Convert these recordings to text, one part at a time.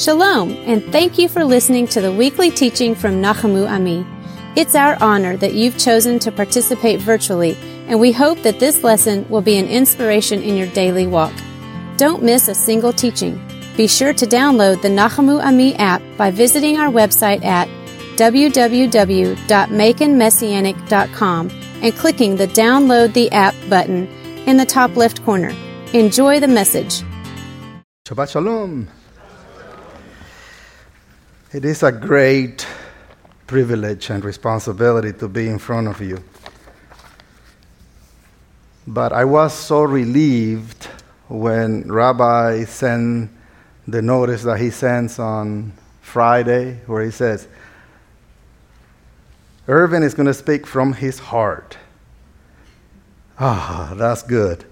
Shalom, and thank you for listening to the weekly teaching from Nachamu Ami. It's our honor that you've chosen to participate virtually, and we hope that this lesson will be an inspiration in your daily walk. Don't miss a single teaching. Be sure to download the Nachamu Ami app by visiting our website at www.maconmessianic.com and clicking the Download the App button in the top left corner. Enjoy the message. Shabbat Shalom. It is a great privilege and responsibility to be in front of you. But I was so relieved when Rabbi sent the notice that he sends on Friday, where he says, Ervin is going to speak from his heart. Ah, that's good.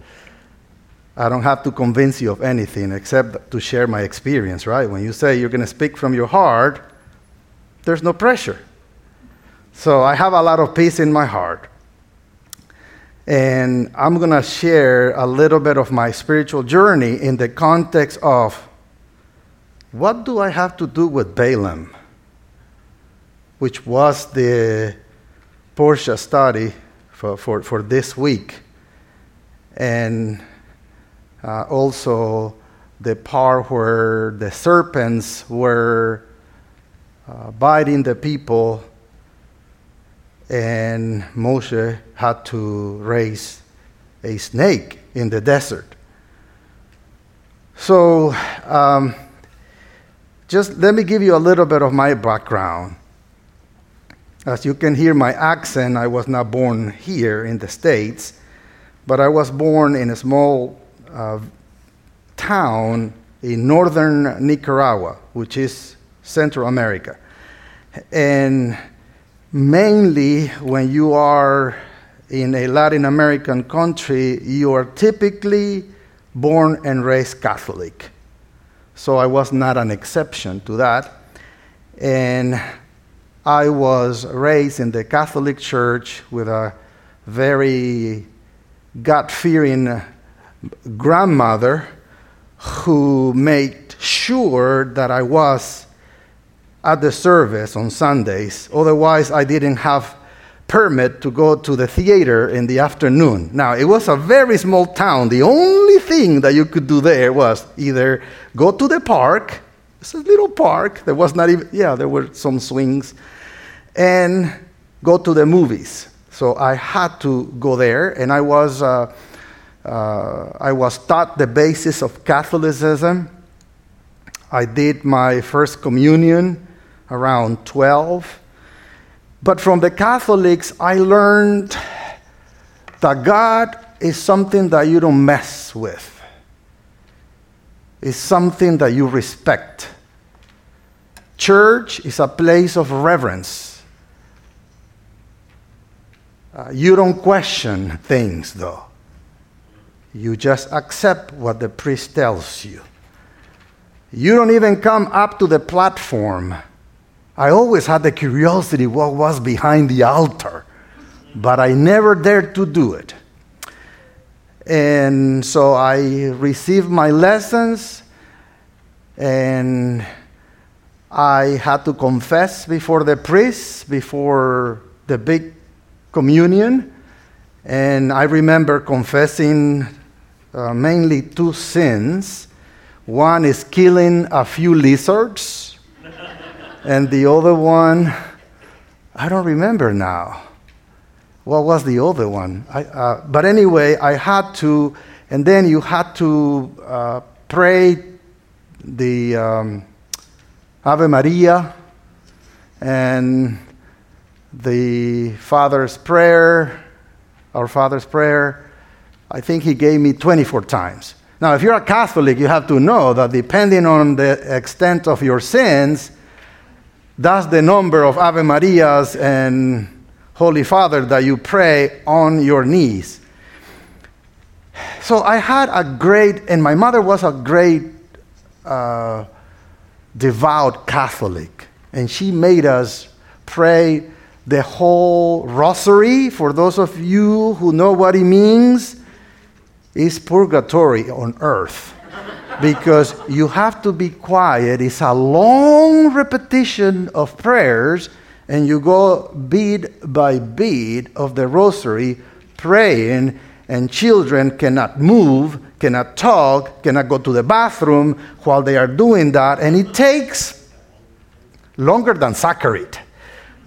I don't have to convince you of anything except to share my experience, right? When you say you're going to speak from your heart, there's no pressure. So I have a lot of peace in my heart. And I'm going to share a little bit of my spiritual journey in the context of what do I have to do with Balaam, which was the Parsha study for, for, for this week. And uh, also the part where the serpents were uh, biting the people, and Moshe had to raise a snake in the desert. So, um, just let me give you a little bit of my background. As you can hear my accent, I was not born here in the States, but I was born in a small uh, town in northern Nicaragua, which is Central America. And mainly when you are in a Latin American country, you are typically born and raised Catholic. So I was not an exception to that. And I was raised in the Catholic Church with a very God fearing grandmother who made sure that I was at the service on Sundays. Otherwise, I didn't have permit to go to the theater in the afternoon. Now, it was a very small town. The only thing that you could do there was either go to the park, it's a little park, there was not even, yeah, there were some swings, and go to the movies. So I had to go there, and I was, uh, uh, I was taught the basis of Catholicism. I did my first communion around 12 but from the Catholics, I learned that God is something that you don't mess with, it's something that you respect. Church is a place of reverence. Uh, you don't question things, though. You just accept what the priest tells you. You don't even come up to the platform I always had the curiosity what was behind the altar, but I never dared to do it. And so I received my lessons and I had to confess before the priest, before the big communion. And I remember confessing uh, mainly two sins. One is killing a few lizards and the other one, I don't remember now. What was the other one? I, uh, but anyway, I had to, and then you had to uh, pray the um, Ave Maria and the Father's Prayer, our Father's Prayer. I think he gave me 24 times. Now, if you're a Catholic, you have to know that depending on the extent of your sins, that's the number of Ave Marias and Holy Father that you pray on your knees. So I had a great, and my mother was a great uh, devout Catholic, and she made us pray the whole rosary. For those of you who know what it means, is purgatory on earth. because you have to be quiet. It's a long repetition of prayers, and you go bead by bead of the rosary praying, and children cannot move, cannot talk, cannot go to the bathroom while they are doing that, and it takes longer than sacrament,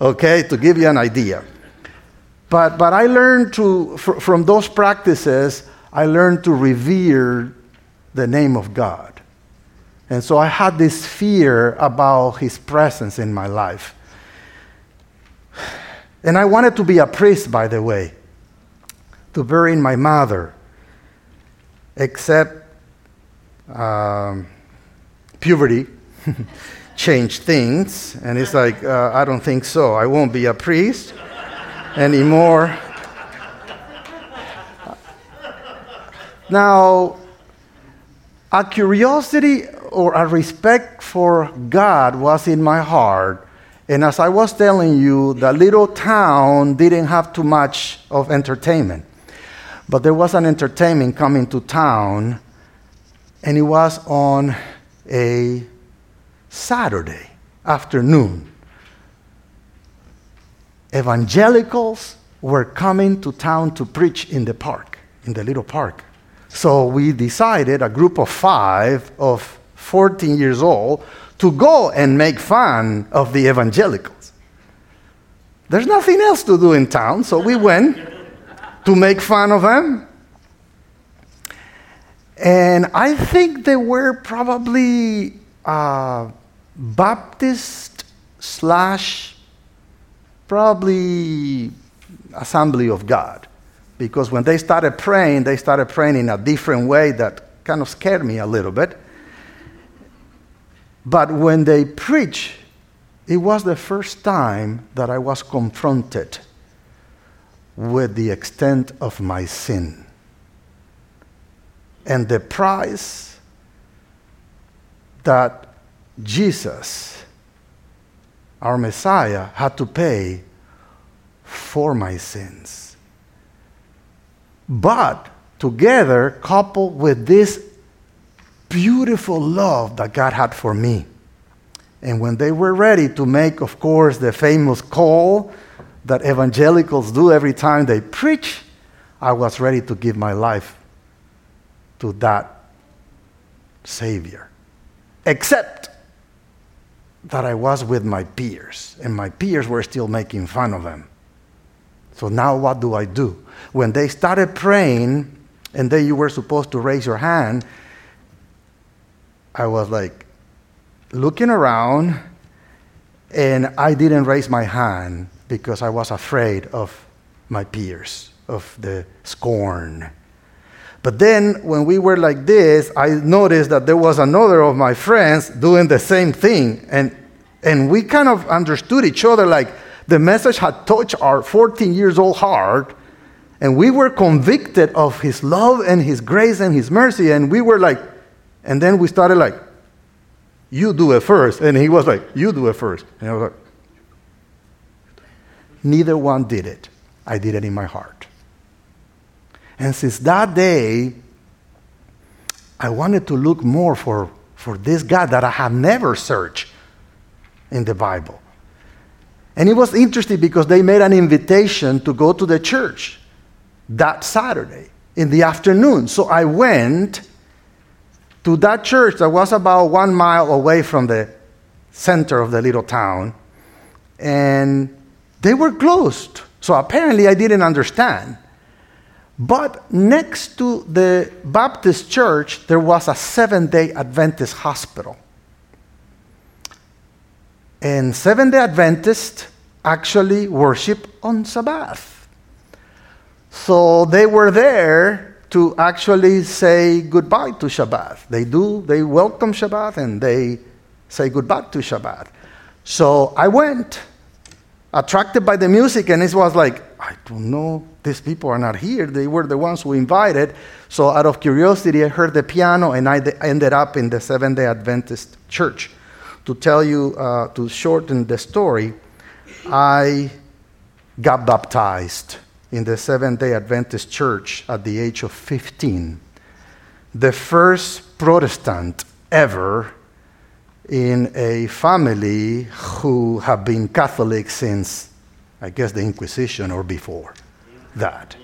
okay, to give you an idea. But, but I learned to, fr- from those practices, I learned to revere the name of God. And so I had this fear about His presence in my life. And I wanted to be a priest, by the way, to bury my mother, except um, puberty changed things. And it's like, uh, I don't think so. I won't be a priest anymore. Now, a curiosity or a respect for God was in my heart. And as I was telling you, the little town didn't have too much of entertainment. But there was an entertainment coming to town, and it was on a Saturday afternoon. Evangelicals were coming to town to preach in the park, in the little park. So we decided, a group of five of 14 years old, to go and make fun of the evangelicals. There's nothing else to do in town, so we went to make fun of them. And I think they were probably uh, Baptist slash probably Assembly of God because when they started praying, they started praying in a different way that kind of scared me a little bit. But when they preached, it was the first time that I was confronted with the extent of my sin and the price that Jesus, our Messiah, had to pay for my sins. But together, coupled with this beautiful love that God had for me. And when they were ready to make, of course, the famous call that evangelicals do every time they preach, I was ready to give my life to that Savior. Except that I was with my peers, and my peers were still making fun of them. So now what do I do? When they started praying, and then you were supposed to raise your hand, I was like looking around, and I didn't raise my hand because I was afraid of my peers, of the scorn. But then when we were like this, I noticed that there was another of my friends doing the same thing. And, and we kind of understood each other like, the message had touched our 14 years old heart, and we were convicted of His love and His grace and His mercy, and we were like, and then we started like, you do it first. And he was like, you do it first. And I was like, neither one did it. I did it in my heart. And since that day, I wanted to look more for, for this God that I have never searched in the Bible. And it was interesting because they made an invitation to go to the church that Saturday in the afternoon. So I went to that church that was about one mile away from the center of the little town, and they were closed. So apparently I didn't understand. But next to the Baptist church, there was a seven day Adventist hospital. And Seventh day Adventists actually worship on Sabbath. So they were there to actually say goodbye to Shabbat. They do, they welcome Shabbat and they say goodbye to Shabbat. So I went, attracted by the music, and it was like, I don't know, these people are not here. They were the ones who invited. So out of curiosity, I heard the piano and I ended up in the Seventh day Adventist church to tell you, uh, to shorten the story, I got baptized in the Seventh day Adventist church at the age of 15. the first Protestant ever in a family who have been Catholic since, I guess, the Inquisition or before that.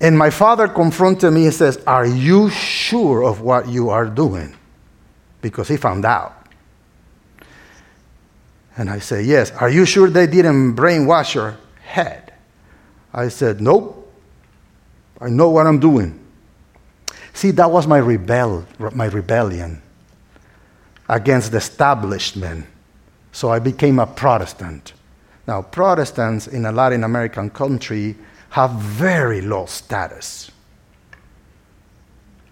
And my father confronted me and says, Are you sure of what you are doing? Because he found out. And I say, Yes. Are you sure they didn't brainwash your head? I said, Nope. I know what I'm doing. See, that was my rebel, my rebellion against the establishment. So I became a Protestant. Now, Protestants in a Latin American country have very low status.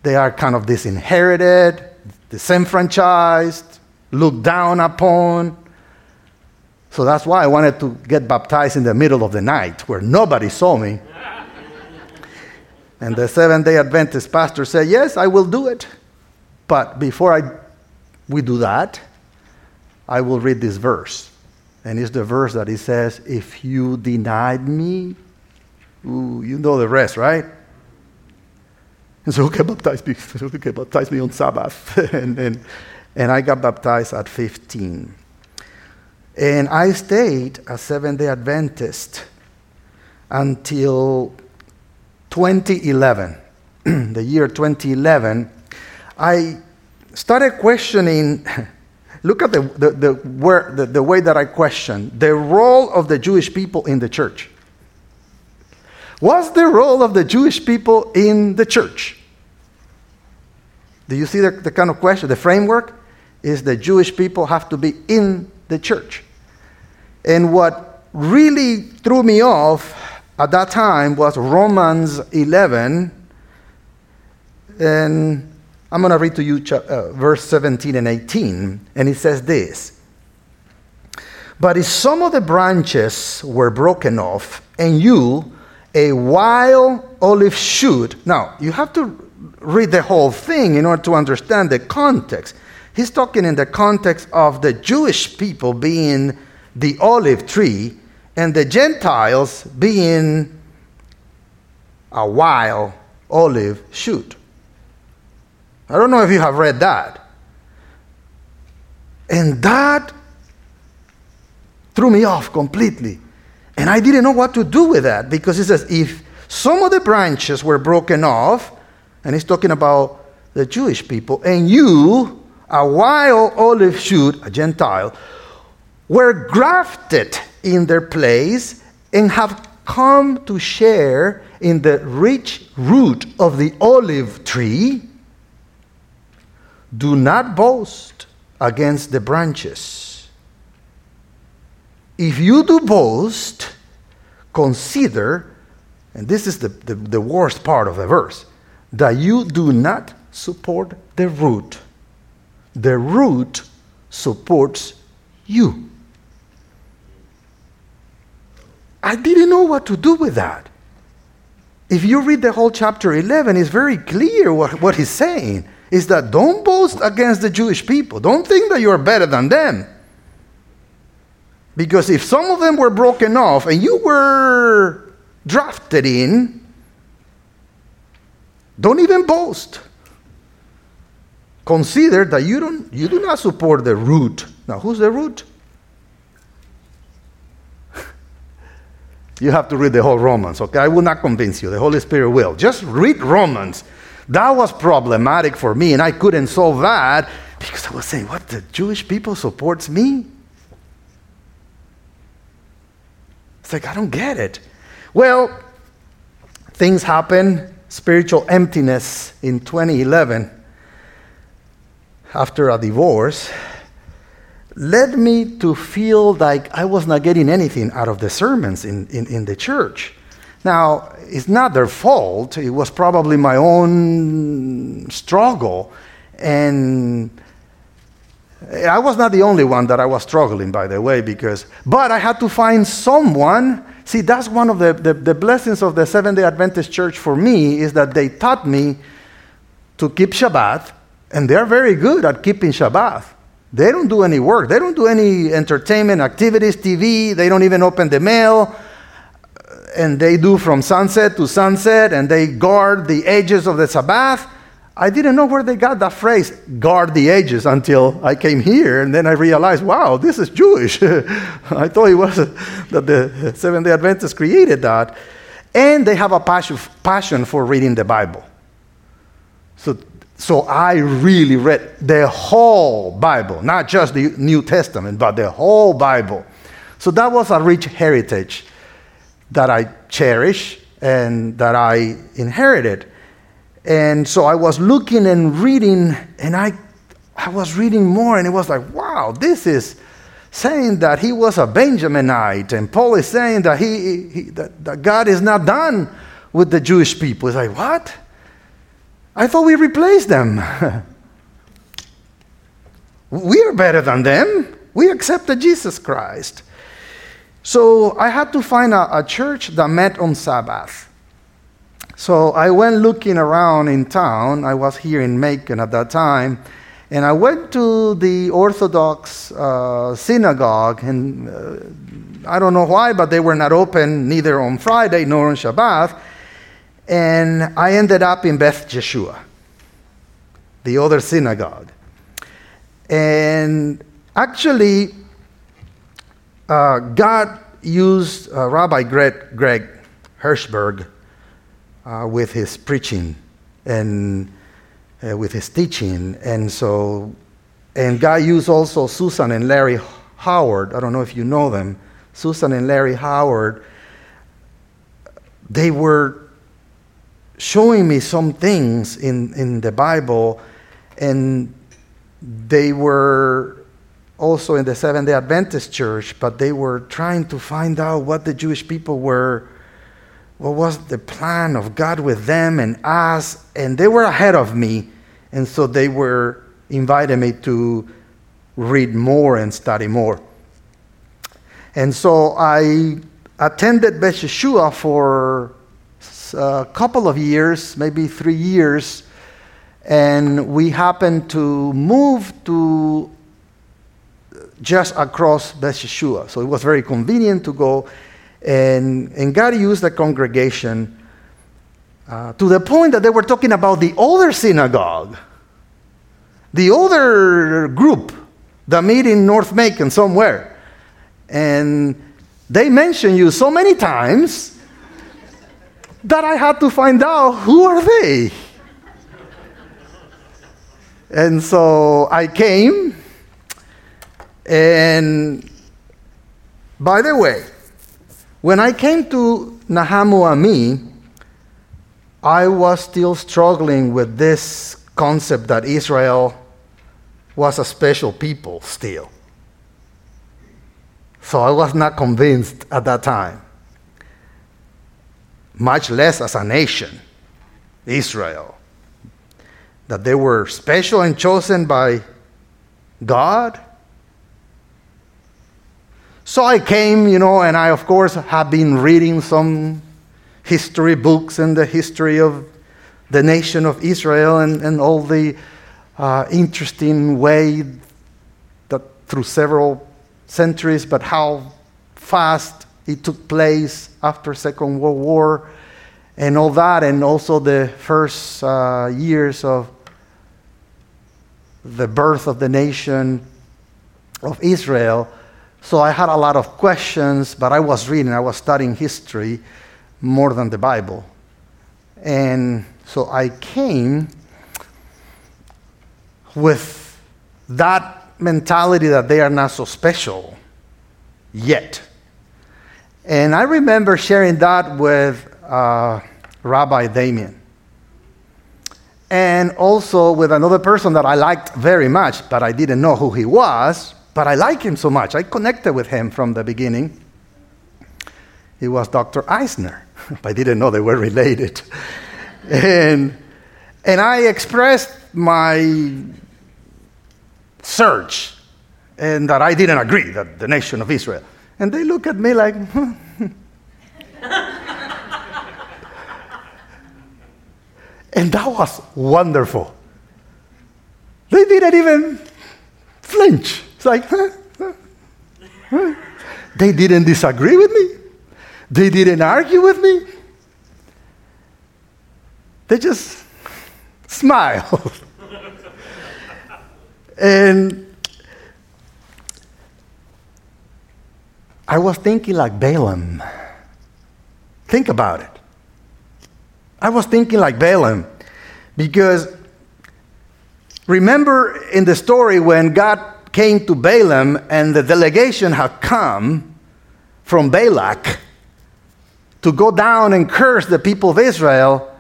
They are kind of disinherited, disenfranchised, looked down upon. So that's why I wanted to get baptized in the middle of the night where nobody saw me. and the Seventh day Adventist pastor said, Yes, I will do it. But before I, we do that, I will read this verse. And it's the verse that he says, If you denied me, ooh, you know the rest, right? And so, okay, baptize me, okay, baptize me on Sabbath. and, and, and I got baptized at 15. And I stayed a seven day Adventist until 2011, the year 2011. I started questioning. Look at the, the, the, where, the, the way that I question the role of the Jewish people in the church. What's the role of the Jewish people in the church? Do you see the, the kind of question? The framework is the Jewish people have to be in the church. And what really threw me off at that time was Romans 11. And I'm going to read to you uh, verse 17 and 18. And it says this But if some of the branches were broken off, and you, a wild olive shoot. Now, you have to read the whole thing in order to understand the context. He's talking in the context of the Jewish people being the olive tree and the Gentiles being a wild olive shoot. I don't know if you have read that. And that threw me off completely. And I didn't know what to do with that because he says, if some of the branches were broken off, and he's talking about the Jewish people, and you, a wild olive shoot, a Gentile, were grafted in their place and have come to share in the rich root of the olive tree, do not boast against the branches. If you do boast, consider, and this is the, the, the worst part of the verse, that you do not support the root. The root supports you. I didn't know what to do with that. If you read the whole chapter 11, it's very clear what, what he's saying is that don't boast against the Jewish people. Don't think that you're better than them. Because if some of them were broken off and you were drafted in, don't even boast. Consider that you, don't, you do not support the root. Now, who's the root? You have to read the whole Romans, okay? I will not convince you. The Holy Spirit will. Just read Romans. That was problematic for me, and I couldn't solve that because I was saying, what, the Jewish people supports me? It's like, I don't get it. Well, things happen, spiritual emptiness in 2011 after a divorce led me to feel like I was not getting anything out of the sermons in, in, in, the church. Now, it's not their fault. It was probably my own struggle. And I was not the only one that I was struggling, by the way, because, but I had to find someone. See, that's one of the, the, the blessings of the Seventh day Adventist church for me is that they taught me to keep Shabbat, and they're very good at keeping Shabbat. They don't do any work. They don't do any entertainment activities, TV. They don't even open the mail. And they do from sunset to sunset, and they guard the edges of the Sabbath. I didn't know where they got that phrase, guard the edges, until I came here. And then I realized, wow, this is Jewish. I thought it was that the Seventh day Adventists created that. And they have a passion, for reading the Bible. So, so I really read the whole Bible, not just the New Testament, but the whole Bible. So that was a rich heritage that I cherish and that I inherited. And so I was looking and reading, and I, I was reading more, and it was like, wow, this is saying that he was a Benjaminite, and Paul is saying that, he, he that, that God is not done with the Jewish people. It's like, what? I thought we replaced them. we are better than them. We accepted Jesus Christ. So I had to find a, a church that met on Sabbath. So I went looking around in town. I was here in Macon at that time. And I went to the Orthodox uh, synagogue, and uh, I don't know why, but they were not open neither on Friday nor on Shabbat. And I ended up in Beth Yeshua, the other synagogue. And actually, uh, God used uh, Rabbi Greg, Greg Hershberg uh, with his preaching and uh, with his teaching. And so, and God used also Susan and Larry Howard. I don't know if you know them. Susan and Larry Howard, they were showing me some things in, in the Bible, and they were also in the Seventh day Adventist church, but they were trying to find out what the Jewish people were, what was the plan of God with them and us, and they were ahead of me, and so they were inviting me to read more and study more. And so I attended Beth Yeshua for a couple of years, maybe three years, and we happened to move to just across Beth Yeshua. So it was very convenient to go. And, and God used the congregation uh, to the point that they were talking about the other synagogue, the other group that meet in North Macon somewhere. And they mentioned you so many times that I had to find out who are they. And so I came and by the way, when I came to Nachamu Ami, I was still struggling with this concept that Israel was a special people still. So I was not convinced at that time, much less as a nation, Israel, that they were special and chosen by God. So I came, you know, and I, of course, have been reading some history books and the history of the nation of Israel and, and all the uh, interesting way that through several centuries, but how fast it took place after Second World War and all that, and also the first uh, years of the birth of the nation of Israel. So I had a lot of questions, but I was reading, I was studying history more than the Bible. And so I came with that mentality that they are not so special yet. And I remember sharing that with uh, Rabbi Damien. And also with another person that I liked very much, but I didn't know who he was, but I like him so much. I connected with him from the beginning. He was Dr. Eisner. but I didn't know they were related. and, and I expressed my search and that I didn't agree that the nation of Israel. And they look at me like, and that was wonderful. They didn't even flinch. It's like, they didn't disagree with me. They didn't argue with me. They just smiled. and I was thinking like Balaam. Think about it. I was thinking like Balaam because remember in the story when God came to Balaam and the delegation had come from Balak to go down and curse the people of Israel,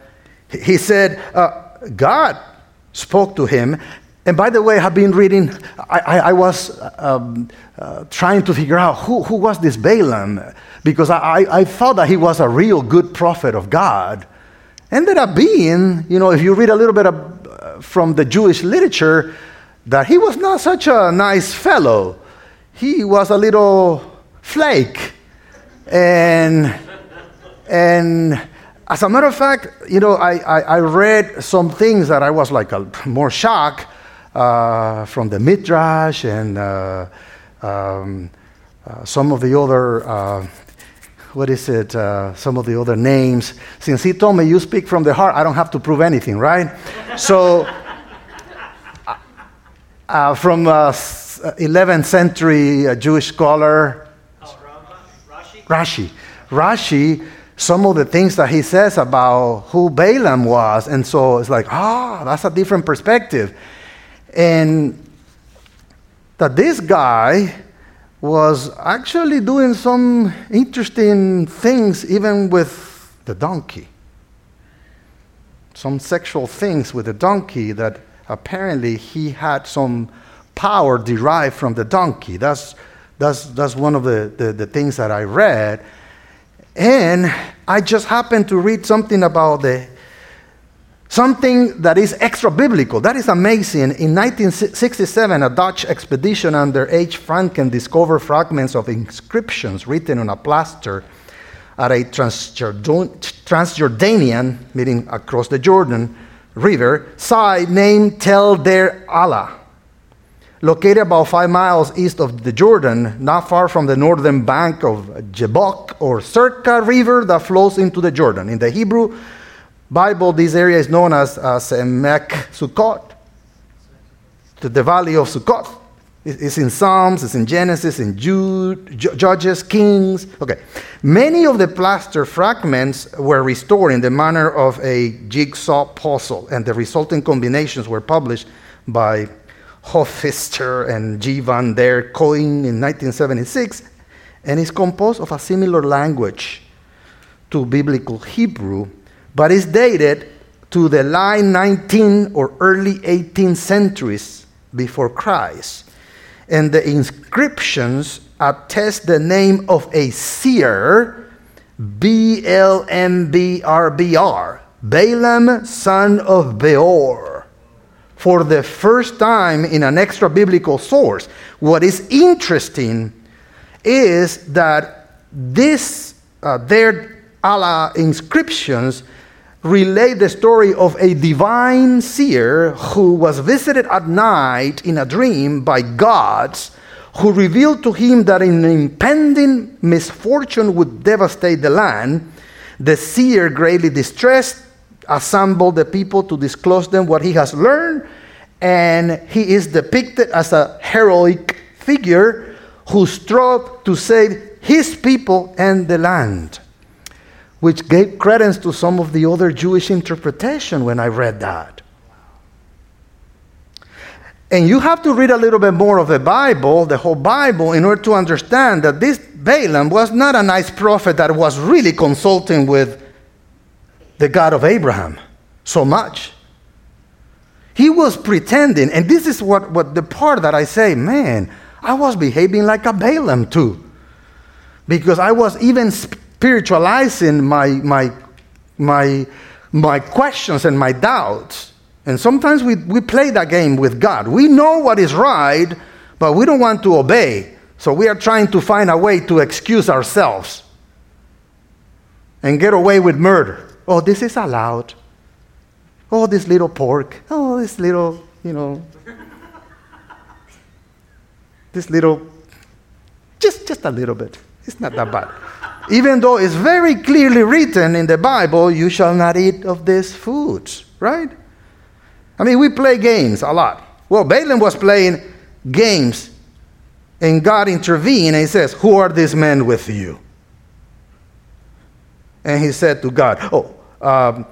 he said, uh, God spoke to him. And by the way, I've been reading, I, I, I was um, uh, trying to figure out who, who was this Balaam, because I, I thought that he was a real good prophet of God. Ended up being, you know, if you read a little bit of, uh, from the Jewish literature, that he was not such a nice fellow. He was a little flake. And, and as a matter of fact, you know, I, I, I read some things that I was like a, more shocked uh, from the Midrash and uh, um, uh, some of the other, uh, what is it, some of the other names. Since he told me you speak from the heart, I don't have to prove anything, right? so, from 11th century Jewish scholar, Rashi. Rashi. Rashi some of the things that he says about who Balaam was. And so it's like, ah, oh, that's a different perspective. And that this guy was actually doing some interesting things, even with the donkey. Some sexual things with the donkey that apparently he had some power derived from the donkey. That's, that's, that's one of the, the, the things that I read. And I just happened to read something about the something that is extra biblical. That is amazing. In 1967, a Dutch expedition under H. Franken discovered fragments of inscriptions written on a plaster at a Transjordanian, meaning across the Jordan River, site named Tel Deir Alla located about five miles east of the Jordan, not far from the northern bank of Jabbok or Zarqa River that flows into the Jordan. In the Hebrew Bible, this area is known as, as Emek Sukkot, the valley of Sukkot. It's in Psalms, it's in Genesis, in Jude, Judges, Kings. Okay. Many of the plaster fragments were restored in the manner of a jigsaw puzzle, and the resulting combinations were published by Hoftijzer and G. van der Koning in 1976, and is composed of a similar language to biblical Hebrew, but is dated to the late 19th or early 18th centuries before Christ. And the inscriptions attest the name of a seer, B L M B R B R, Balaam, son of Beor for the first time in an extra biblical source. What is interesting is that this, uh, Deir Alla inscriptions relate the story of a divine seer who was visited at night in a dream by gods who revealed to him that an impending misfortune would devastate the land. The seer, greatly distressed, assembled the people to disclose them what he has learned, and he is depicted as a heroic figure who strove to save his people and the land, which gave credence to some of the other Jewish interpretation when I read that. And you have to read a little bit more of the Bible, the whole Bible, in order to understand that this Balaam was not a nice prophet that was really consulting with the God of Abraham so much. He was pretending, and this is what, what the part that I say, man, I was behaving like a Balaam too. Because I was even spiritualizing my, my, my, my questions and my doubts. And sometimes we, we play that game with God. We know what is right, but we don't want to obey. So we are trying to find a way to excuse ourselves and get away with murder. Oh, this is allowed. Oh, this little pork. Oh, this little, you know, this little, just, just a little bit. It's not that bad. Even though it's very clearly written in the Bible, you shall not eat of these foods, right? I mean, we play games a lot. Well, Balaam was playing games, and God intervened and he says, Who are these men with you? And he said to God, Oh, um,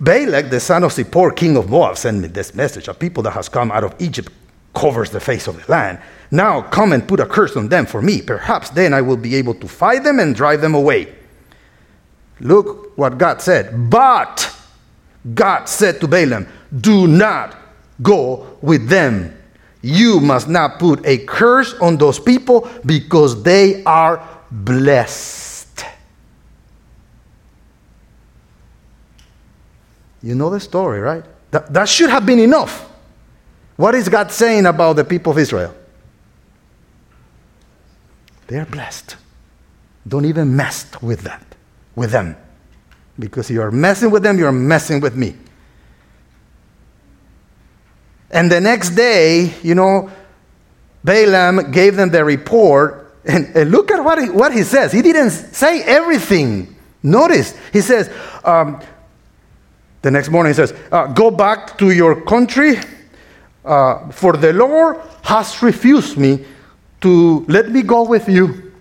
Balak, the son of Zippor, king of Moab, sent me this message. A people that has come out of Egypt covers the face of the land. Now come and put a curse on them for me. Perhaps then I will be able to fight them and drive them away. Look what God said. But God said to Balaam, Do not go with them. You must not put a curse on those people because they are blessed. You know the story, right? That, that should have been enough. What is God saying about the people of Israel? They are blessed. Don't even mess with that, with them. Because you are messing with them, you're messing with me. And the next day, you know, Balaam gave them the report. And, and look at what he, what he says. He didn't say everything. Notice, he says, um, the next morning he says, uh, Go back to your country, uh, for the Lord has refused me to let me go with you.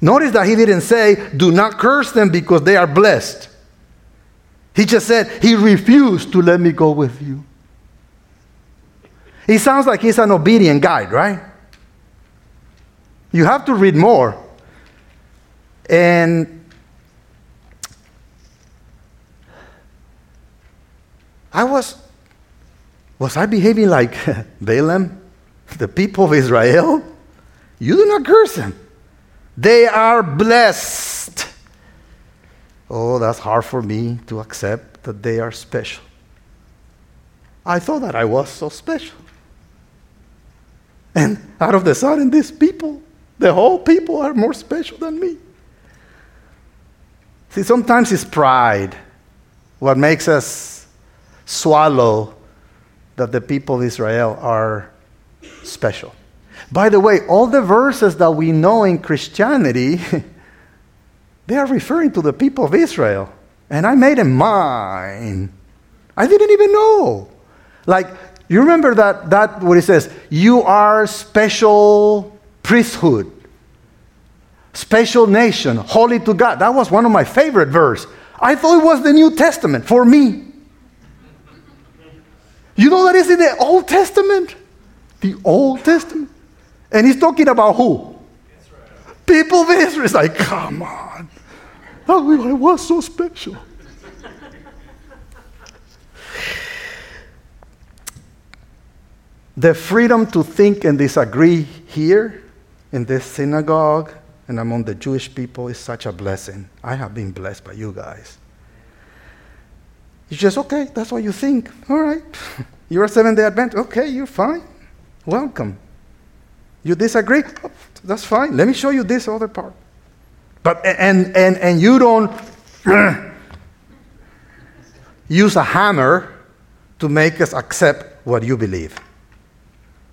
Notice that he didn't say, Do not curse them because they are blessed. He just said, He refused to let me go with you. He sounds like he's an obedient guide, right? You have to read more. And I was, was I behaving like Balaam, the people of Israel? You do not curse them. They are blessed. Oh, that's hard for me to accept that they are special. I thought that I was so special. And out of the sudden, these people, the whole people, are more special than me. See, sometimes it's pride what makes us swallow that the people of Israel are special. By the way, all the verses that we know in Christianity, they are referring to the people of Israel. And I made them mine. I didn't even know. Like, you remember that, that what it says, you are special priesthood, special nation, holy to God. That was one of my favorite verse. I thought it was the New Testament for me. You know that is in the Old Testament? The Old Testament. And he's talking about who? Israel. People of Israel. It's like, come on. Oh, I was so special. the freedom to think and disagree here in this synagogue and among the Jewish people is such a blessing. I have been blessed by you guys. It's just, okay, that's what you think. All right. You're a seven day Adventist. Okay, you're fine. Welcome. You disagree? Oh, that's fine. Let me show you this other part. But, and, and, and you don't use a hammer to make us accept what you believe.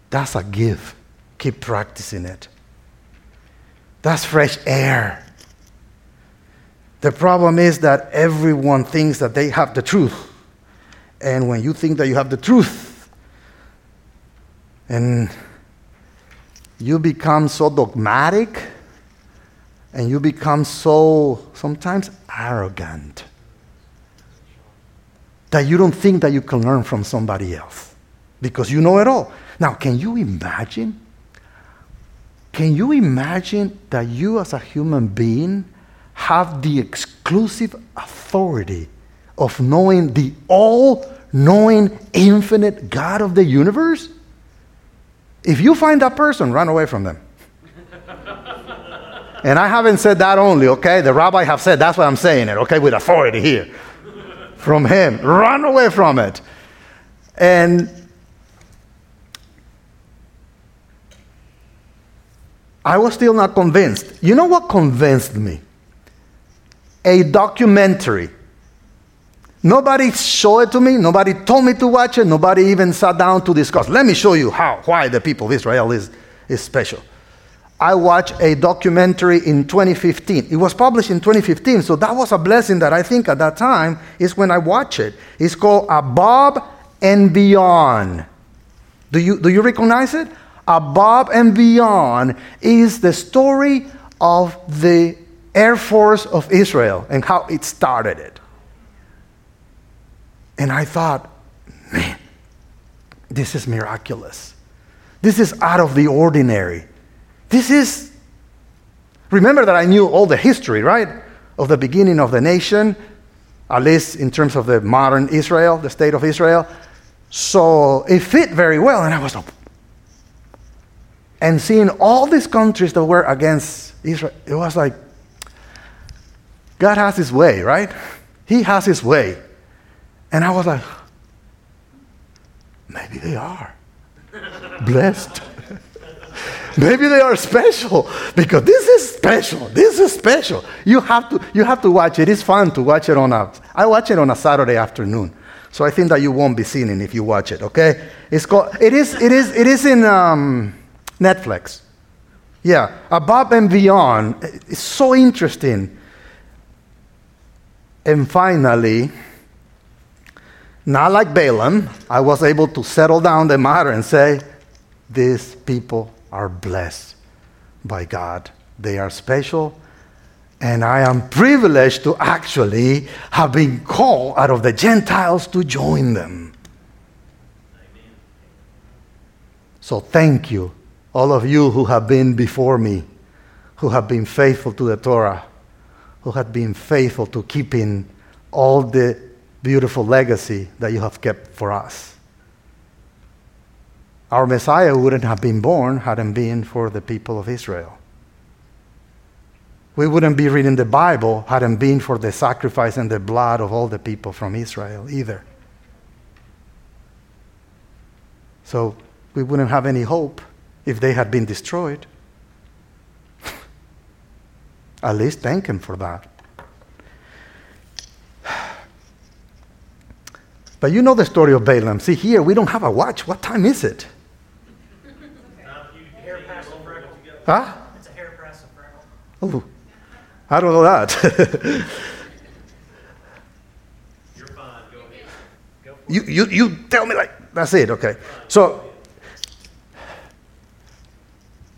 That's a gift. Keep practicing it. That's fresh air. The problem is that everyone thinks that they have the truth. And when you think that you have the truth, and you become so dogmatic, and you become so sometimes arrogant that you don't think that you can learn from somebody else because you know it all. Now, can you imagine? Can you imagine that you, as a human being, have the exclusive authority of knowing the all knowing, infinite God of the universe? If you find that person, run away from them. and I haven't said that only, okay? The rabbi have said that's why I'm saying it, okay, with authority here. From him. Run away from it. And I was still not convinced. You know what convinced me? A documentary. Nobody showed it to me. Nobody told me to watch it. Nobody even sat down to discuss. Let me show you how, why the people of Israel is, is special. I watched a documentary in 2015. It was published in 2015, so that was a blessing that I think at that time is when I watched it. It's called Above and beyond. Do you, do you recognize it? Above and beyond is the story of the Air Force of Israel and how it started it. And I thought, man, this is miraculous. This is out of the ordinary. This is, remember that I knew all the history, right? Of the beginning of the nation, at least in terms of the modern Israel, the state of Israel. So it fit very well, and I was like, and seeing all these countries that were against Israel, it was like, God has his way, right? He has his way. And I was like, maybe they are blessed. maybe they are special because this is special. This is special. You have to, you have to watch it. It's fun to watch it on a, I watch it on a Saturday afternoon. So I think that you won't be sinning if you watch it, okay? It's called, it is, it is, it is in um, Netflix. Yeah, Above and Beyond. It's so interesting. And finally, not like Balaam, I was able to settle down the matter and say, these people are blessed by God. They are special. And I am privileged to actually have been called out of the Gentiles to join them. So thank you, all of you who have been before me, who have been faithful to the Torah who had been faithful to keeping all the beautiful legacy that you have kept for us. Our Messiah wouldn't have been born hadn't been for the people of Israel. We wouldn't be reading the Bible hadn't been for the sacrifice and the blood of all the people from Israel either. So we wouldn't have any hope if they had been destroyed. At least thank Him for that. But you know the story of Balaam. See, here we don't have a watch. What time is it? Huh? It's a hairbreadth of Oh, I don't know that. You, you, you tell me, like, that's it, okay. So,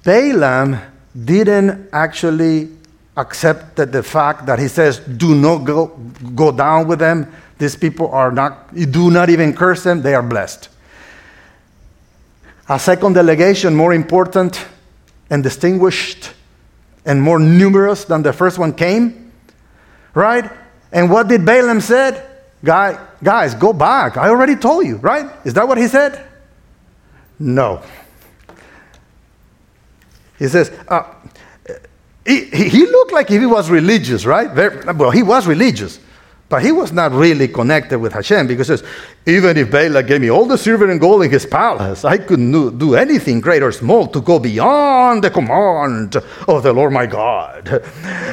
Balaam didn't actually accepted the fact that he says, do not go, go down with them. These people are not, do not even curse them, they are blessed. A second delegation, more important and distinguished and more numerous than the first one came, right? And what did Balaam said? Guy, guys, go back. I already told you, right? Is that what he said? No. He says, uh, he, he looked like he was religious, right? Very, well, he was religious, but he was not really connected with Hashem because says, even if Balak gave me all the silver and gold in his palace, I couldn't do anything great or small to go beyond the command of the Lord my God.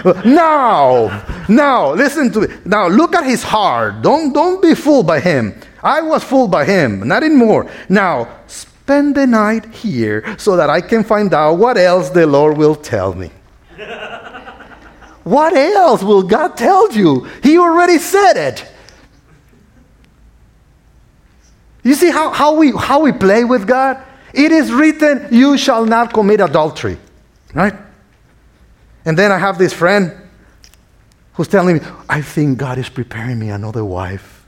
now, now, listen to me. Now, look at his heart. Don't, don't be fooled by him. I was fooled by him, not anymore. Now, spend the night here so that I can find out what else the Lord will tell me. What else will God tell you? He already said it. You see how, how, we, how we play with God? It is written, You shall not commit adultery. Right? And then I have this friend who's telling me, I think God is preparing me another wife.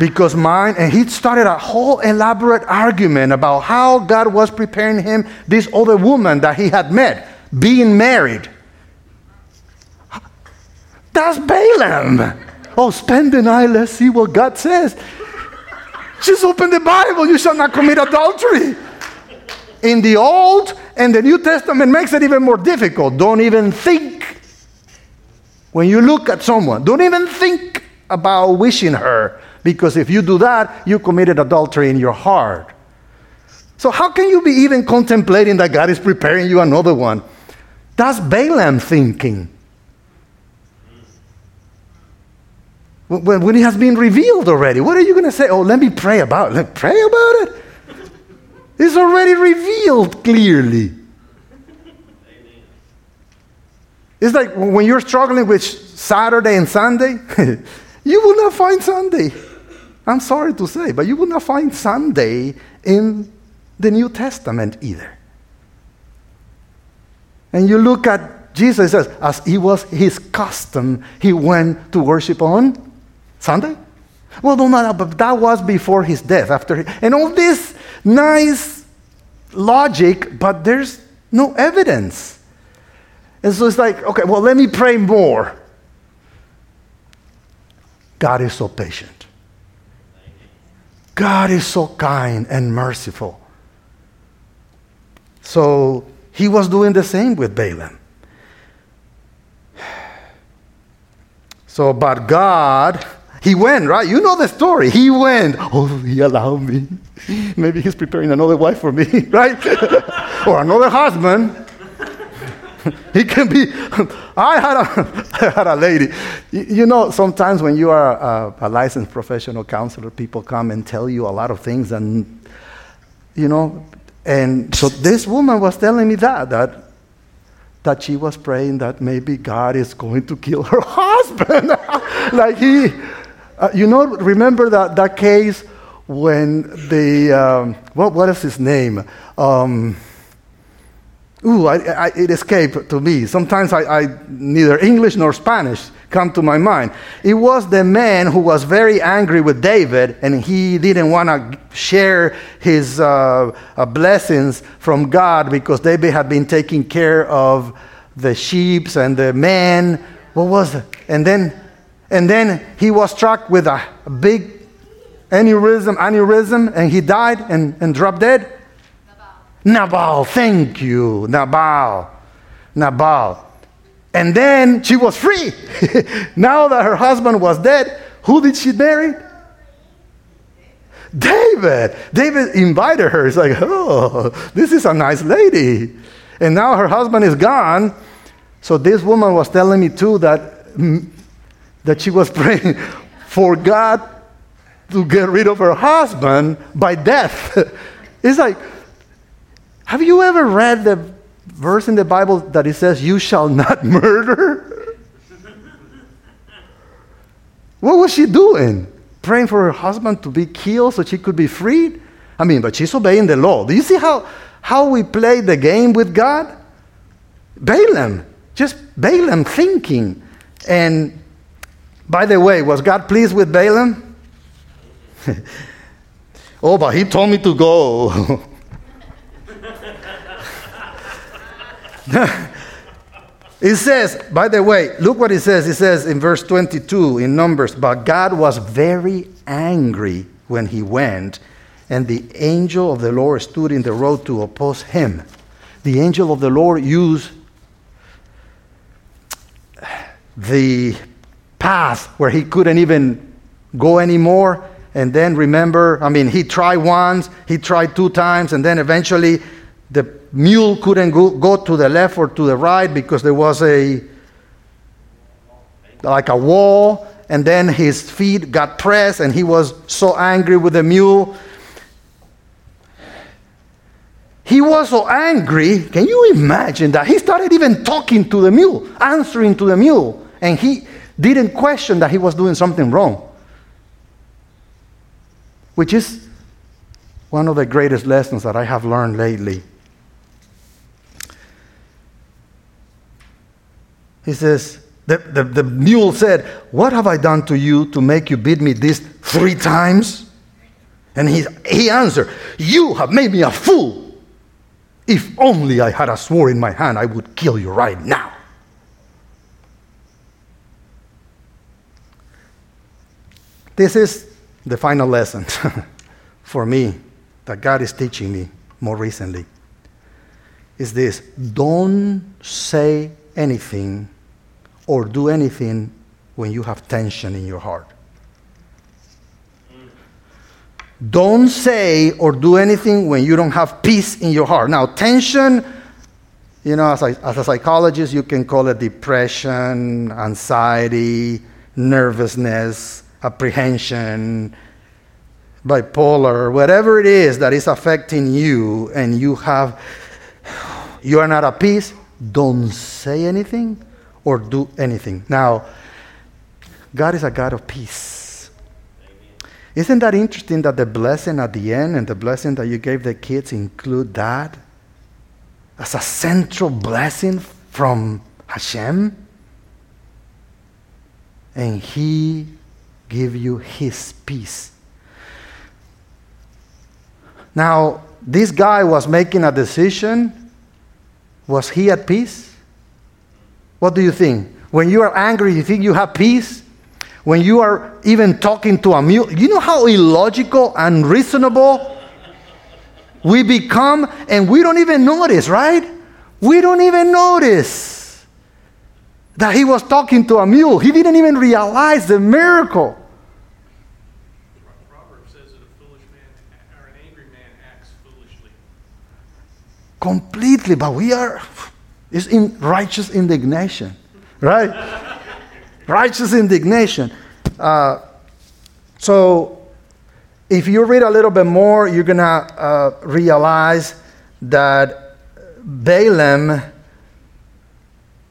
Because mine, and he started a whole elaborate argument about how God was preparing him, this other woman that he had met, being married. That's Balaam. Oh, spend the night, let's see what God says. Just open the Bible, you shall not commit adultery. In the Old and the New Testament makes it even more difficult. Don't even think. When you look at someone, don't even think about wishing her because if you do that, you committed adultery in your heart. So, how can you be even contemplating that God is preparing you another one? That's Balaam thinking. When, when it has been revealed already, what are you going to say? Oh, let me pray about it. pray about it? It's already revealed clearly. It's like when you're struggling with Saturday and Sunday. You will not find Sunday. I'm sorry to say, but you will not find Sunday in the New Testament either. And you look at Jesus says, as he was his custom, he went to worship on Sunday. Well, no no, no. but that was before his death. After, and all this nice logic, but there's no evidence. And so it's like, okay, well, let me pray more. God is so patient. God is so kind and merciful. So he was doing the same with Balaam. So, but God, he went, right? You know the story. He went. Oh, he allowed me. Maybe he's preparing another wife for me, right? or another husband. he can be. I had a, I had a lady. You, you, know, sometimes when you are a, a, licensed professional counselor, people come and tell you a lot of things, and you know, and so this woman was telling me that that that she was praying that maybe God is going to kill her husband, like he. Uh, you know, remember that, that case when the, um, what, what is his name? Um, ooh, I, I, it escaped to me. Sometimes I, I, neither English nor Spanish come to my mind. It was the man who was very angry with David, and he didn't want to share his uh, uh, blessings from God because David had been taking care of the sheep and the man. What was it? And then and then he was struck with a, big aneurysm, aneurysm, and he died and, and dropped dead. Nabal. Thank you, Nabal. Nabal. And then she was free. now that her husband was dead, who did she marry? David. David invited her. It's like, oh, this is a nice lady. And now her husband is gone. So this woman was telling me too that mm, that she was praying for God to get rid of her husband by death. it's like, have you ever read the verse in the Bible that it says, You shall not murder? what was she doing? Praying for her husband to be killed so she could be freed? I mean, but she's obeying the law. Do you see how, how we play the game with God? Balaam, just Balaam thinking. And by the way, was God pleased with Balaam? oh, but he told me to go. it says, by the way, look what it says. It says in verse 22 in Numbers, but God was very angry when he went, and the angel of the Lord stood in the road to oppose him. The angel of the Lord used the path where he couldn't even go anymore. And then remember, I mean, he tried once, he tried two times, and then eventually the mule couldn't go, go to the left or to the right because there was a like a wall and then his feet got pressed and he was so angry with the mule. He was so angry can you imagine that? He started even talking to the mule answering to the mule and he didn't question that he was doing something wrong, which is one of the greatest lessons that I have learned lately. He says, the, the, the, mule said, What have I done to you to make you bid me this three times? And he, he answered, You have made me a fool. If only I had a sword in my hand, I would kill you right now. This is the final lesson for me that God is teaching me more recently. Is this don't say anything or do anything when you have tension in your heart. Don't say or do anything when you don't have peace in your heart. Now, tension, you know, as, as a psychologist, you can call it depression, anxiety, nervousness, apprehension, bipolar, whatever it is that is affecting you, and you have you are not at peace, don't say anything or do anything. Now, God is a God of peace. Isn't that interesting that the blessing at the end and the blessing that you gave the kids include that as a central blessing from Hashem? And He give you His peace. Now, this guy was making a decision. Was he at peace? What do you think? When you are angry, you think you have peace? When you are even talking to a mule, you know how illogical and reasonable we become, and we don't even notice, right? We don't even notice that he was talking to a mule. He didn't even realize the miracle. Completely, but we are, it's in righteous indignation, right? righteous indignation. Uh, so, if you read a little bit more, you're to uh, realize that Balaam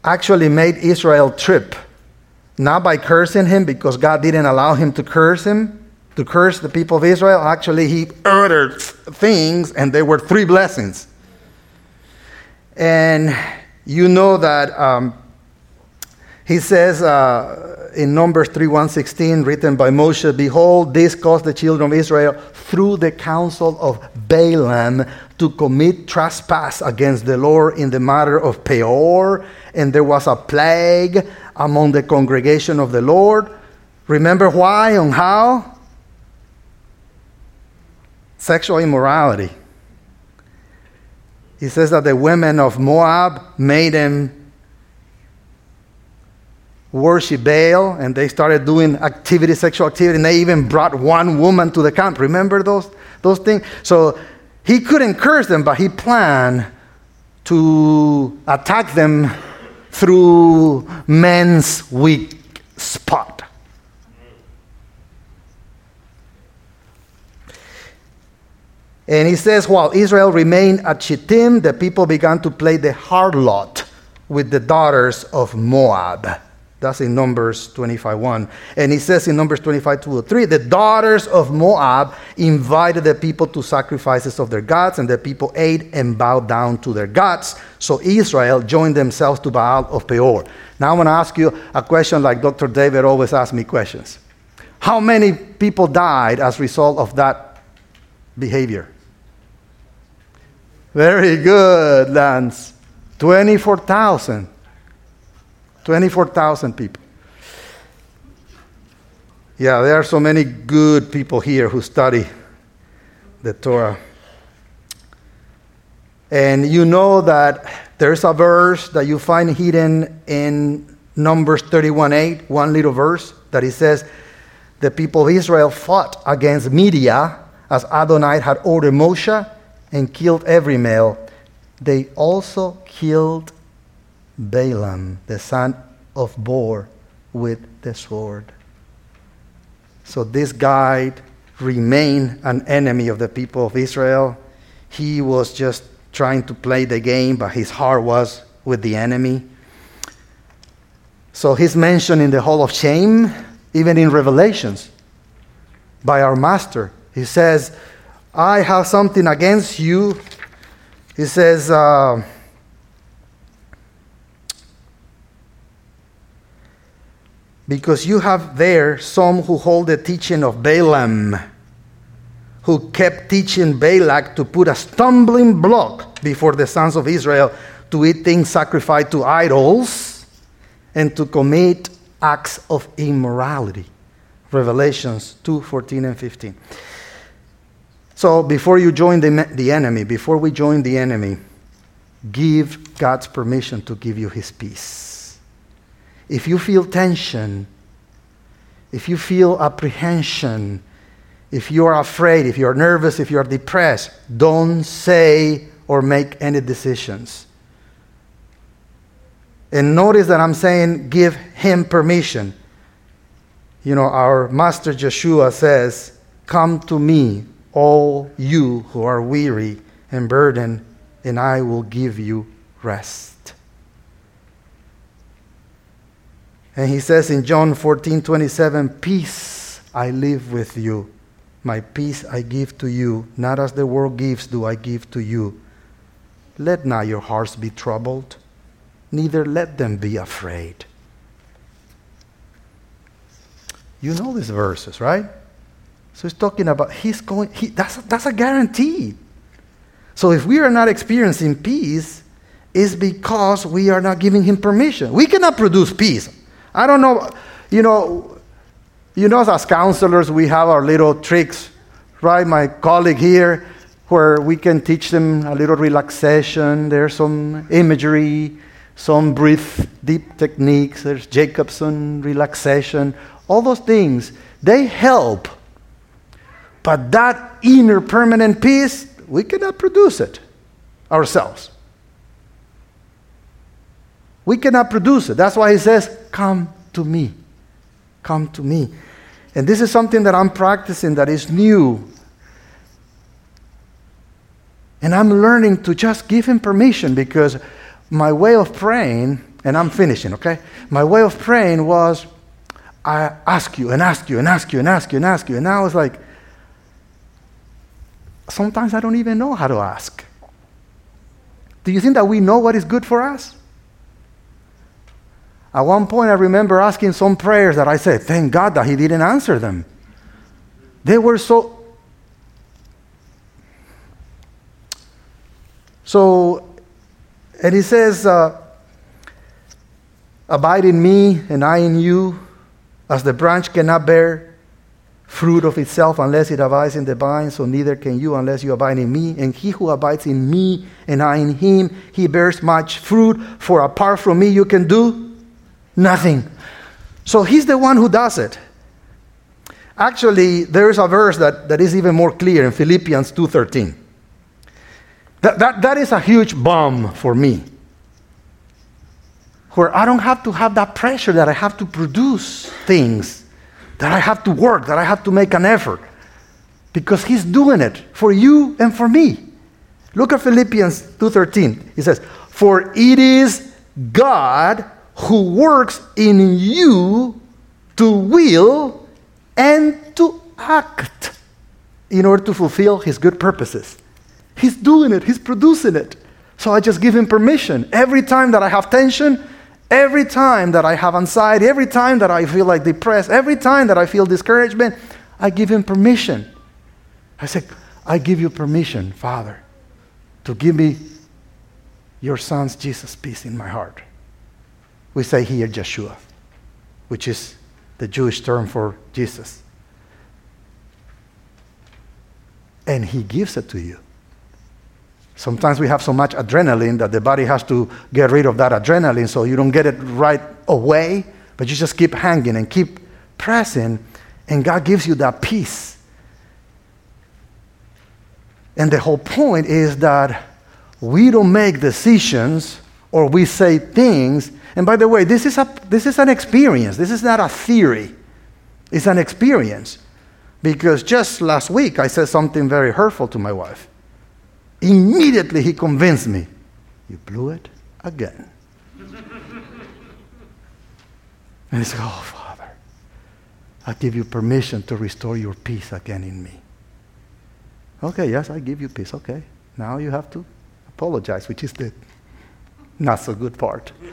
actually made Israel trip, not by cursing him, because God didn't allow him to curse him, to curse the people of Israel. Actually, he uttered things, and there were three blessings. And you know that um, he says uh, in Numbers 3 116, written by Moshe, Behold, this caused the children of Israel through the counsel of Balaam to commit trespass against the Lord in the matter of Peor, and there was a plague among the congregation of the Lord. Remember why and how? Sexual immorality. He says that the women of Moab made him worship Baal, and they started doing activity, sexual activity, and they even brought one woman to the camp. Remember those, those things? So he couldn't curse them, but he planned to attack them through men's weak spot. And he says, while Israel remained at Shittim, the people began to play the harlot with the daughters of Moab. That's in Numbers 25:1. And he says in Numbers 25:2 3, the daughters of Moab invited the people to sacrifices of their gods, and the people ate and bowed down to their gods. So Israel joined themselves to Baal of Peor. Now I want to ask you a question like Dr. David always asks me questions. How many people died as a result of that behavior? Very good, Lance. 24,000. 24,000 people. Yeah, there are so many good people here who study the Torah. And you know that there's a verse that you find hidden in Numbers 31:8, one little verse that it says, The people of Israel fought against Midian as Adonai had ordered Moshe and killed every male, they also killed Balaam, the son of Beor, with the sword. So this guy remained an enemy of the people of Israel. He was just trying to play the game, but his heart was with the enemy. So he's mentioned in the Hall of Shame, even in Revelations, by our Master. He says, I have something against you. He says, uh, because you have there some who hold the teaching of Balaam, who kept teaching Balak to put a stumbling block before the sons of Israel to eat things sacrificed to idols and to commit acts of immorality. Revelations 2 14 and 15. So before you join the, the enemy, before we join the enemy, give God's permission to give you his peace. If you feel tension, if you feel apprehension, if you are afraid, if you are nervous, if you are depressed, don't say or make any decisions. And notice that I'm saying give him permission. You know, our master Joshua says, Come to me, all you who are weary and burdened, and I will give you rest. And he says in John 14 27, Peace I live with you. My peace I give to you. Not as the world gives, do I give to you. Let not your hearts be troubled, neither let them be afraid. You know these verses, right? So he's talking about he's going, he, that's, that's a guarantee. So if we are not experiencing peace, it's because we are not giving him permission. We cannot produce peace. I don't know, you know, you know, as counselors, we have our little tricks, right? My colleague here, where we can teach them a little relaxation. There's some imagery, some breathe deep techniques. There's Jacobson relaxation. All those things, they help. But that inner permanent peace, we cannot produce it ourselves. We cannot produce it. That's why he says, Come to me. Come to me. And this is something that I'm practicing that is new. And I'm learning to just give him permission because my way of praying, and I'm finishing, okay? My way of praying was I ask you and ask you and ask you and ask you and ask you. And now it's like, sometimes I don't even know how to ask. Do you think that we know what is good for us? At one point, I remember asking some prayers that I said, Thank God that He didn't answer them. They were so. So, and He says, uh, Abide in me, and I in you, as the branch cannot bear fruit of itself unless it abides in the vine, so neither can you unless you abide in me. And he who abides in me and I in him, he bears much fruit, for apart from me you can do Nothing. So he's the one who does it. Actually, there's a verse that, that is even more clear in Philippians 2.13. That, that, that is a huge bomb for me. Where I don't have to have that pressure that I have to produce things, that I have to work, that I have to make an effort. Because he's doing it for you and for me. Look at Philippians 2:13. He says, "For it is God who works in you to will and to act in order to fulfill his good purposes. He's doing it, he's producing it. So I just give him permission. Every time that I have tension, every time that I have anxiety, every time that I feel like depressed, every time that I feel discouragement, I give him permission. I say, I give you permission, Father, to give me your son's Jesus peace in my heart we say here Yeshua, which is the Jewish term for Jesus. And he gives it to you. Sometimes we have so much adrenaline that the body has to get rid of that adrenaline so you don't get it right away, but you just keep hanging and keep pressing, and God gives you that peace. And the whole point is that we don't make decisions or we say things and by the way, this is, a, this is an experience. This is not a theory. It's an experience. Because just last week I said something very hurtful to my wife. Immediately he convinced me, You blew it again. and he said, Oh, Father, I give you permission to restore your peace again in me. Okay, yes, I give you peace. Okay. Now you have to apologize, which is the not so good part.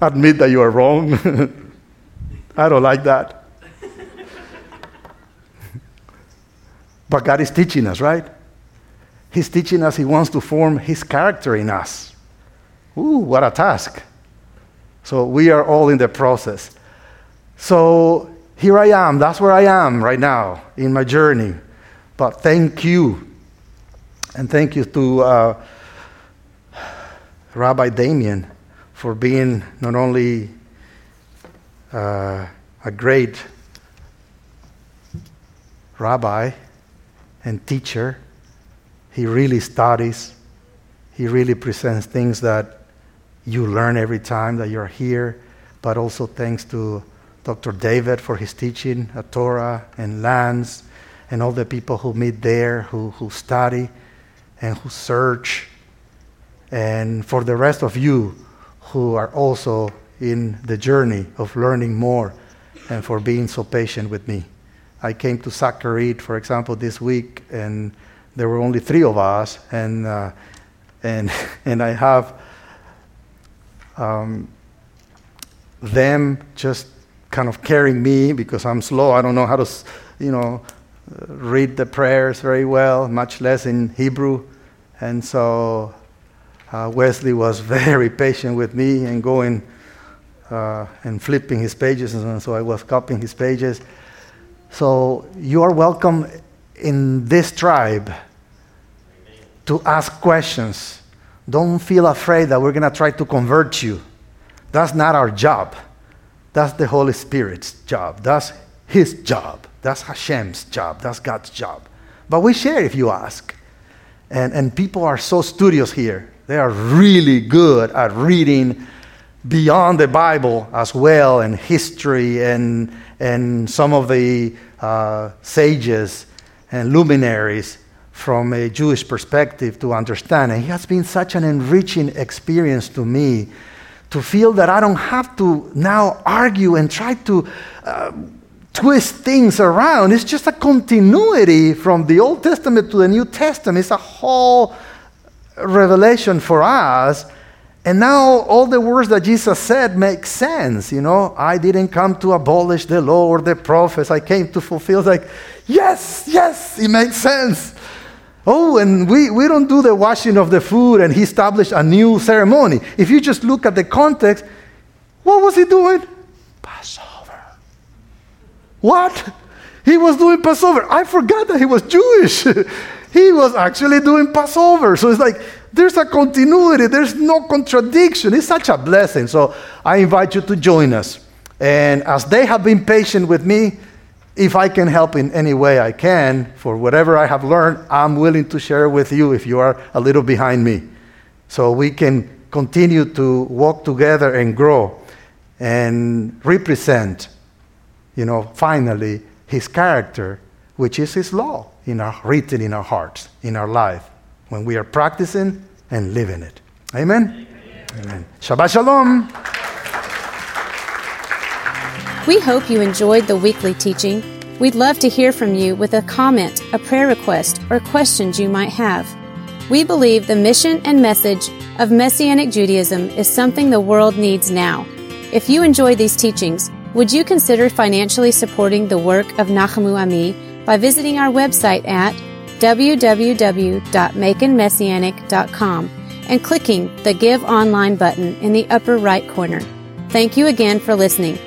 Admit that you are wrong. I don't like that. But God is teaching us, right? He's teaching us, He wants to form His character in us. Ooh, what a task. So we are all in the process. So here I am. That's where I am right now in my journey. But thank you. And thank you to. Uh, Rabbi Damien for being not only uh, a great rabbi and teacher, he really studies, he really presents things that you learn every time that you're here, but also thanks to Dr. David for his teaching at Torah and Lance and all the people who meet there, who, who study and who search and for the rest of you who are also in the journey of learning more and for being so patient with me. I came to Shacharit, for example, this week, and there were only three of us, and uh, and and I have um, them just kind of carrying me because I'm slow. I don't know how to, you know, read the prayers very well, much less in Hebrew, and so uh, Wesley was very patient with me and going uh, and flipping his pages, and so I was copying his pages. So you are welcome in this tribe to ask questions. Don't feel afraid that we're going to try to convert you. That's not our job. That's the Holy Spirit's job. That's His job. That's Hashem's job. That's God's job. But we share if you ask. And, and people are so studious here. They are really good at reading beyond the Bible as well, and history, and, and some of the uh, sages and luminaries from a Jewish perspective to understand. And it has been such an enriching experience to me to feel that I don't have to now argue and try to uh, twist things around. It's just a continuity from the Old Testament to the New Testament. It's a whole revelation for us. And now all the words that Jesus said make sense. You know, I didn't come to abolish the law or the prophets. I came to fulfill. Like, yes, yes, it makes sense. Oh, and we, we don't do the washing of the food, and he established a new ceremony. If you just look at the context, what was he doing? Passover. What? He was doing Passover. I forgot that he was Jewish. he was actually doing Passover. So it's like there's a continuity, there's no contradiction. It's such a blessing. So I invite you to join us. And as they have been patient with me, if I can help in any way I can for whatever I have learned, I'm willing to share with you if you are a little behind me. So we can continue to walk together and grow and represent, you know, finally his character, which is his law in our, written in our hearts, in our life, when we are practicing and living it. Amen? Amen. Amen. Shabbat Shalom. We hope you enjoyed the weekly teaching. We'd love to hear from you with a comment, a prayer request, or questions you might have. We believe the mission and message of Messianic Judaism is something the world needs now. If you enjoy these teachings, would you consider financially supporting the work of Nachamu Ami by visiting our website at www.maconmessianic.com and clicking the Give Online button in the upper right corner. Thank you again for listening.